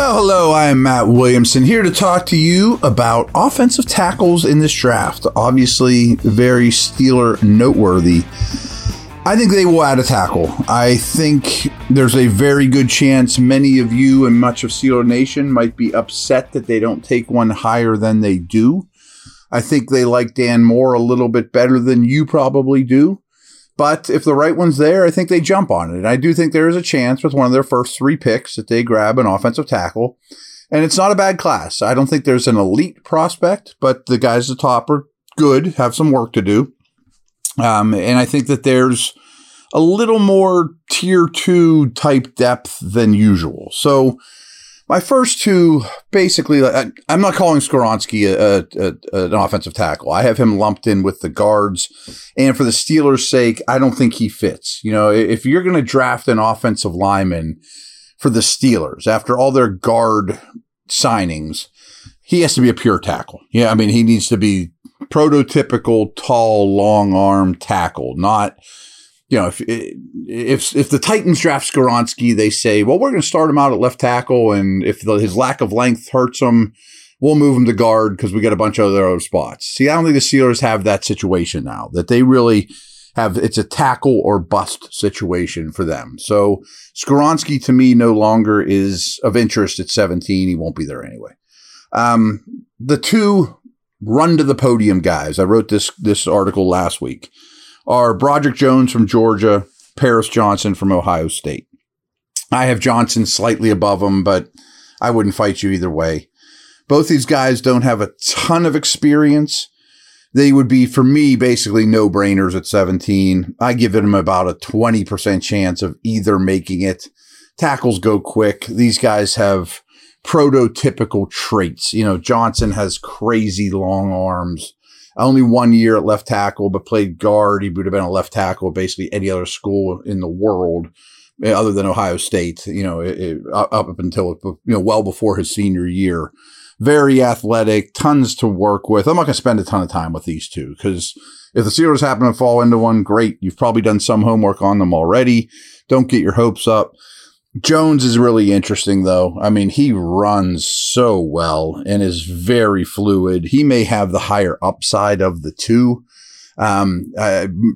Well, hello, I am Matt Williamson here to talk to you about offensive tackles in this draft. Obviously, very Steeler noteworthy. I think they will add a tackle. I think there's a very good chance many of you and much of Steeler Nation might be upset that they don't take one higher than they do. I think they like Dan Moore a little bit better than you probably do. But if the right one's there, I think they jump on it. And I do think there is a chance with one of their first three picks that they grab an offensive tackle. And it's not a bad class. I don't think there's an elite prospect, but the guys at the top are good, have some work to do. Um, and I think that there's a little more tier two type depth than usual. So my first two, basically, I, am not calling Skoronski a, a, a, an offensive tackle. I have him lumped in with the guards. And for the Steelers' sake, I don't think he fits. You know, if you're going to draft an offensive lineman for the Steelers after all their guard signings, he has to be a pure tackle. Yeah, I mean, he needs to be prototypical, tall, long arm tackle, not you know, if if if the Titans draft Skoronski, they say, well, we're going to start him out at left tackle, and if the, his lack of length hurts him, we'll move him to guard because we got a bunch of other spots. See, I don't think the Steelers have that situation now. That they really have it's a tackle or bust situation for them. So Skoronski to me no longer is of interest at 17. He won't be there anyway. Um, the two run to the podium guys. I wrote this this article last week are Broderick Jones from Georgia, Paris Johnson from Ohio State. I have Johnson slightly above him, but I wouldn't fight you either way. Both these guys don't have a ton of experience. They would be, for me, basically no brainers at 17. I give them about a 20% chance of either making it. Tackles go quick. These guys have prototypical traits. You know, Johnson has crazy long arms only one year at left tackle, but played guard. He would have been a left tackle basically any other school in the world eh, other than Ohio State, you know, it, it, up until, you know, well before his senior year. Very athletic, tons to work with. I'm not going to spend a ton of time with these two because if the Steelers happen to fall into one, great. You've probably done some homework on them already. Don't get your hopes up. Jones is really interesting, though. I mean, he runs so well and is very fluid. He may have the higher upside of the two. Um,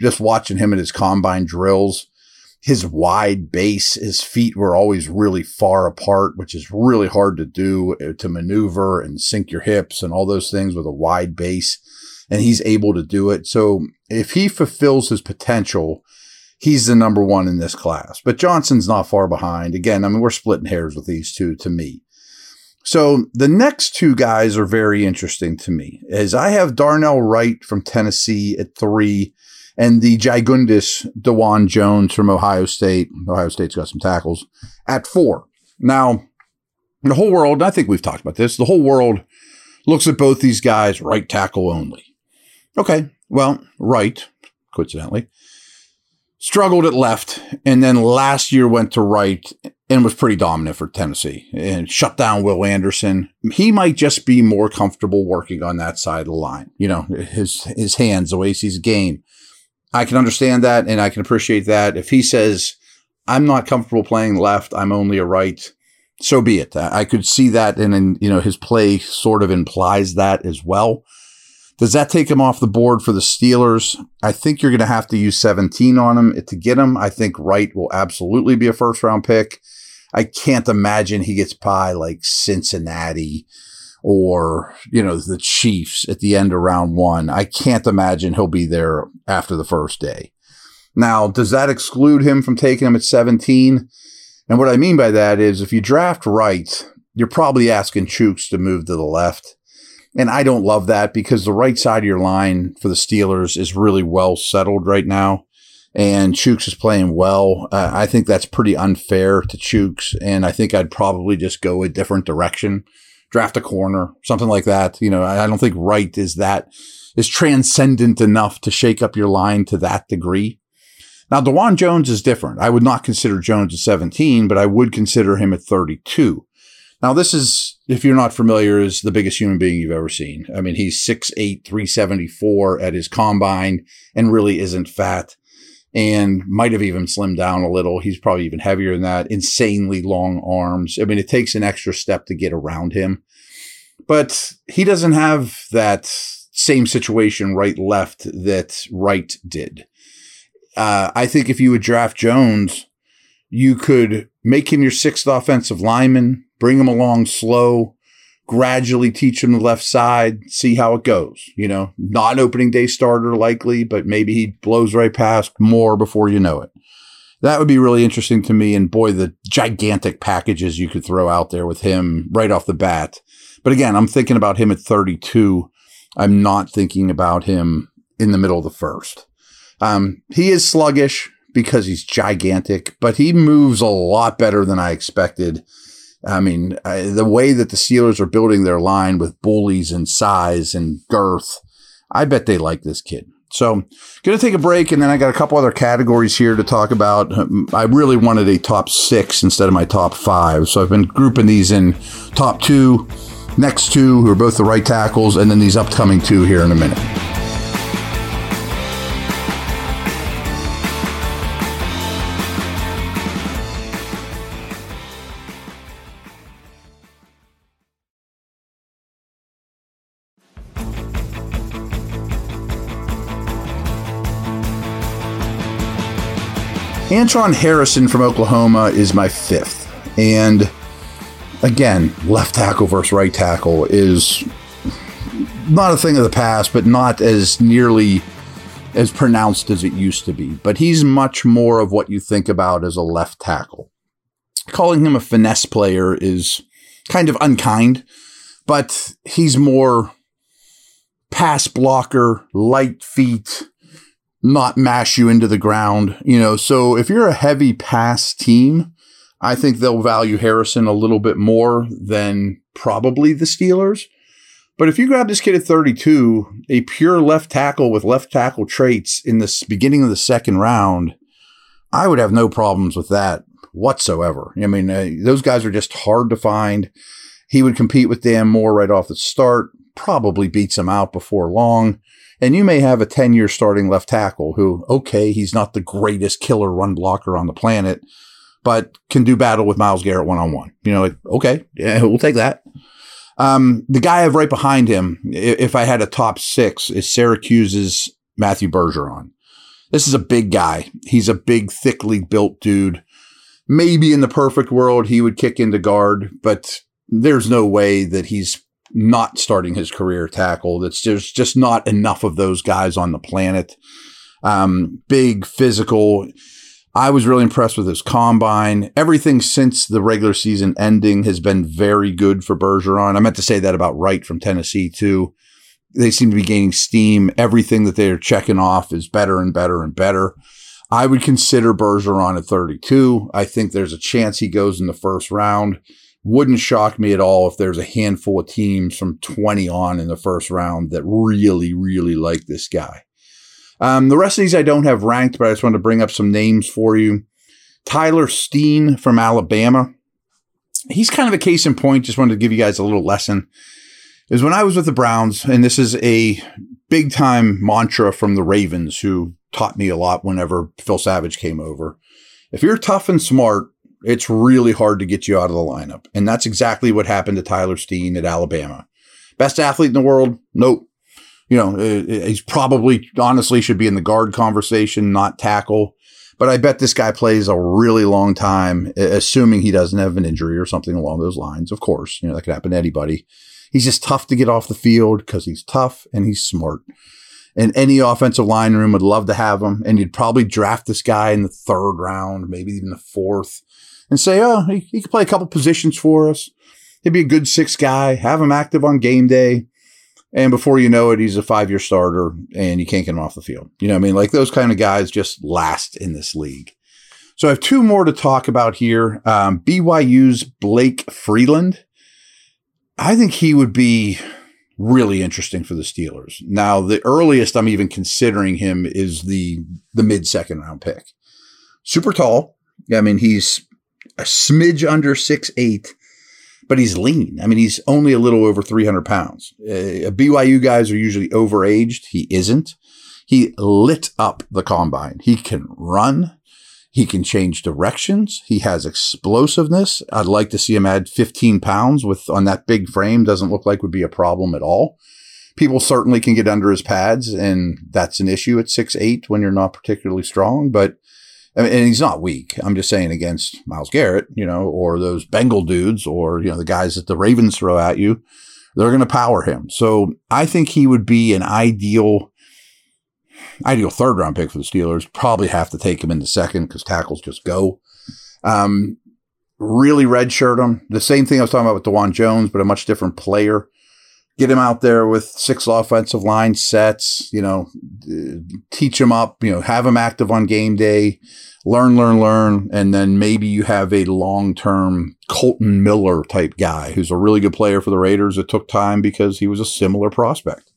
just watching him at his combine drills, his wide base, his feet were always really far apart, which is really hard to do uh, to maneuver and sink your hips and all those things with a wide base. And he's able to do it. So if he fulfills his potential, he's the number one in this class. But Johnson's not far behind. Again, I mean, we're splitting hairs with these two to me. So the next two guys are very interesting to me, as I have Darnell Wright from Tennessee at three, and the Gigundis Dawand Jones from Ohio State. Ohio State's got some tackles at four. Now, the whole world, I think we've talked about this, the whole world looks at both these guys right tackle only. Okay, well, Wright, coincidentally, struggled at left, and then last year went to right and was pretty dominant for Tennessee and shut down Will Anderson. He might just be more comfortable working on that side of the line. You know, his his hands, the way he sees game. I can understand that and I can appreciate that. If he says, I'm not comfortable playing left, I'm only a right, so be it. I could see that and, and you know, his play sort of implies that as well. Does that take him off the board for the Steelers? I think you're going to have to use 17 on him to get him. I think Wright will absolutely be a first round pick. I can't imagine he gets by like Cincinnati or, you know, the Chiefs at the end of round one. I can't imagine he'll be there after the first day. Now, does that exclude him from taking him at 17? And what I mean by that is if you draft Wright, you're probably asking Chuks to move to the left. And I don't love that because the right side of your line for the Steelers is really well settled right now. And Chuks is playing well. Uh, I think that's pretty unfair to Chuks. And I think I'd probably just go a different direction, draft a corner, something like that. You know, I, I don't think Wright is that is transcendent enough to shake up your line to that degree. Now, Dawand Jones is different. I would not consider Jones at 17, but I would consider him at 32. Now, this is, if you're not familiar, is the biggest human being you've ever seen. I mean, he's 6'8, 374 at his combine and really isn't fat. and might have even slimmed down a little. He's probably even heavier than that. Insanely long arms. I mean, it takes an extra step to get around him, but he doesn't have that same situation right left that Wright did. Uh, I think if you would draft Jones, you could make him your sixth offensive lineman, bring him along slow, gradually teach him the left side, see how it goes. You know, not opening day starter likely, but maybe he blows right past Moore before you know it. That would be really interesting to me. And boy, the gigantic packages you could throw out there with him right off the bat. But again, I'm thinking about him at 32. I'm not thinking about him in the middle of the first. Um, he is sluggish because he's gigantic, but he moves a lot better than I expected. I mean, I, the way that the Steelers are building their line with bullies and size and girth, I bet they like this kid. So, going to take a break, and then I got a couple other categories here to talk about. Hmm, I really wanted a top six instead of my top five, so I've been grouping these in top two, next two, who are both the right tackles, and then these upcoming two here in a minute. Anton Harrison from Oklahoma is my fifth. And again, left tackle versus right tackle is not a thing of the past, but not as nearly as pronounced as it used to be. But he's much more of what you think about as a left tackle. Calling him a finesse player is kind of unkind, but he's more pass blocker, light feet, not mash you into the ground. You know, so if you're a heavy pass team, I think they'll value Harrison a little bit more than probably the Steelers. But if you grab this kid at 32, a pure left tackle with left tackle traits in the beginning of the second round, I would have no problems with that whatsoever. I mean, uh, those guys are just hard to find. He would compete with Dan Moore right off the start, probably beats him out before long. And you may have a 10 year starting left tackle who, okay, he's not the greatest killer run blocker on the planet, but can do battle with Myles Garrett one on one. You know, like, okay, yeah, we'll take that. Um, the guy I have right behind him, if I had a top six, is Syracuse's Matthew Bergeron. This is a big guy. He's a big, thickly built dude. Maybe in the perfect world, he would kick into guard, but there's no way that he's not starting his career tackle. That's there's just not enough of those guys on the planet. Um, big physical. I was really impressed with his combine. Everything since the regular season ending has been very good for Bergeron. I meant to say that about Wright from Tennessee too. They seem to be gaining steam. Everything that they're checking off is better and better and better. I would consider Bergeron at 32. I think there's a chance he goes in the first round. Wouldn't shock me at all if there's a handful of teams from 20 on in the first round that really, really like this guy. Um, the rest of these I don't have ranked, but I just wanted to bring up some names for you. Tyler Steen from Alabama. He's kind of a case in point. Just wanted to give you guys a little lesson. Is when I was with the Browns, and this is a big time mantra from the Ravens, who taught me a lot whenever Phil Savage came over. If you're tough and smart, it's really hard to get you out of the lineup. And that's exactly what happened to Tyler Steen at Alabama. Best athlete in the world? Nope. You know, uh, uh, he's probably honestly should be in the guard conversation, not tackle. But I bet this guy plays a really long time, assuming he doesn't have an injury or something along those lines. Of course, you know, that could happen to anybody. He's just tough to get off the field because he's tough and he's smart. And any offensive line room would love to have him. And you'd probably draft this guy in the third round, maybe even the fourth and say, oh, he, he could play a couple positions for us. He'd be a good six guy, have him active on game day. And before you know it, he's a five year starter and you can't get him off the field. You know I mean? Like those kind of guys just last in this league. So I have two more to talk about here. Um, BYU's Blake Freeland. I think he would be really interesting for the Steelers. Now, the earliest I'm even considering him is the the mid second round pick. Super tall. I mean, he's a smidge under six eight, but he's lean. I mean, he's only a little over 300 pounds. Uh, BYU guys are usually overaged. He isn't. He lit up the combine. He can run. He can change directions. He has explosiveness. I'd like to see him add 15 pounds with on that big frame. Doesn't look like would be a problem at all. People certainly can get under his pads, and that's an issue at six eight when you're not particularly strong. But I mean, and he's not weak. I'm just saying against Myles Garrett, you know, or those Bengal dudes, or you know the guys that the Ravens throw at you, they're going to power him. So I think he would be an ideal ideal third round pick for the Steelers. Probably have to take him in the second because tackles just go. Um, really redshirt him. The same thing I was talking about with Dawand Jones, but a much different player. Get him out there with six offensive line sets, you know, teach him up, you know, have him active on game day, learn, learn, learn. And then maybe you have a long term Kolton Miller type guy who's a really good player for the Raiders. It took time because he was a similar prospect.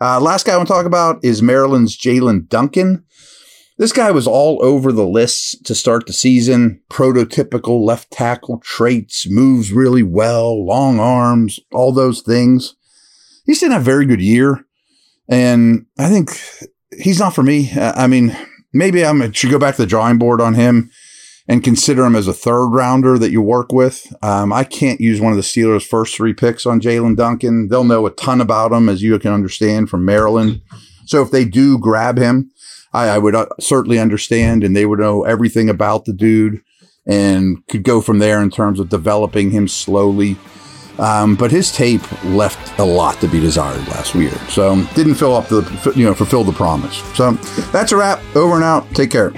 Uh, last guy I want to talk about is Maryland's Jaelyn Duncan. This guy was all over the lists to start the season. Prototypical left tackle traits, moves really well, long arms, all those things. He's in a very good year. And I think he's not for me. I mean, maybe I should go back to the drawing board on him and consider him as a third rounder that you work with. Um, I can't use one of the Steelers' first three picks on Jaelyn Duncan. They'll know a ton about him, as you can understand from Maryland. So if they do grab him, I, I would uh, certainly understand, and they would know everything about the dude and could go from there in terms of developing him slowly. Um, but his tape left a lot to be desired last year, so didn't fill up the you know fulfill the promise. So that's a wrap. Over and out. Take care.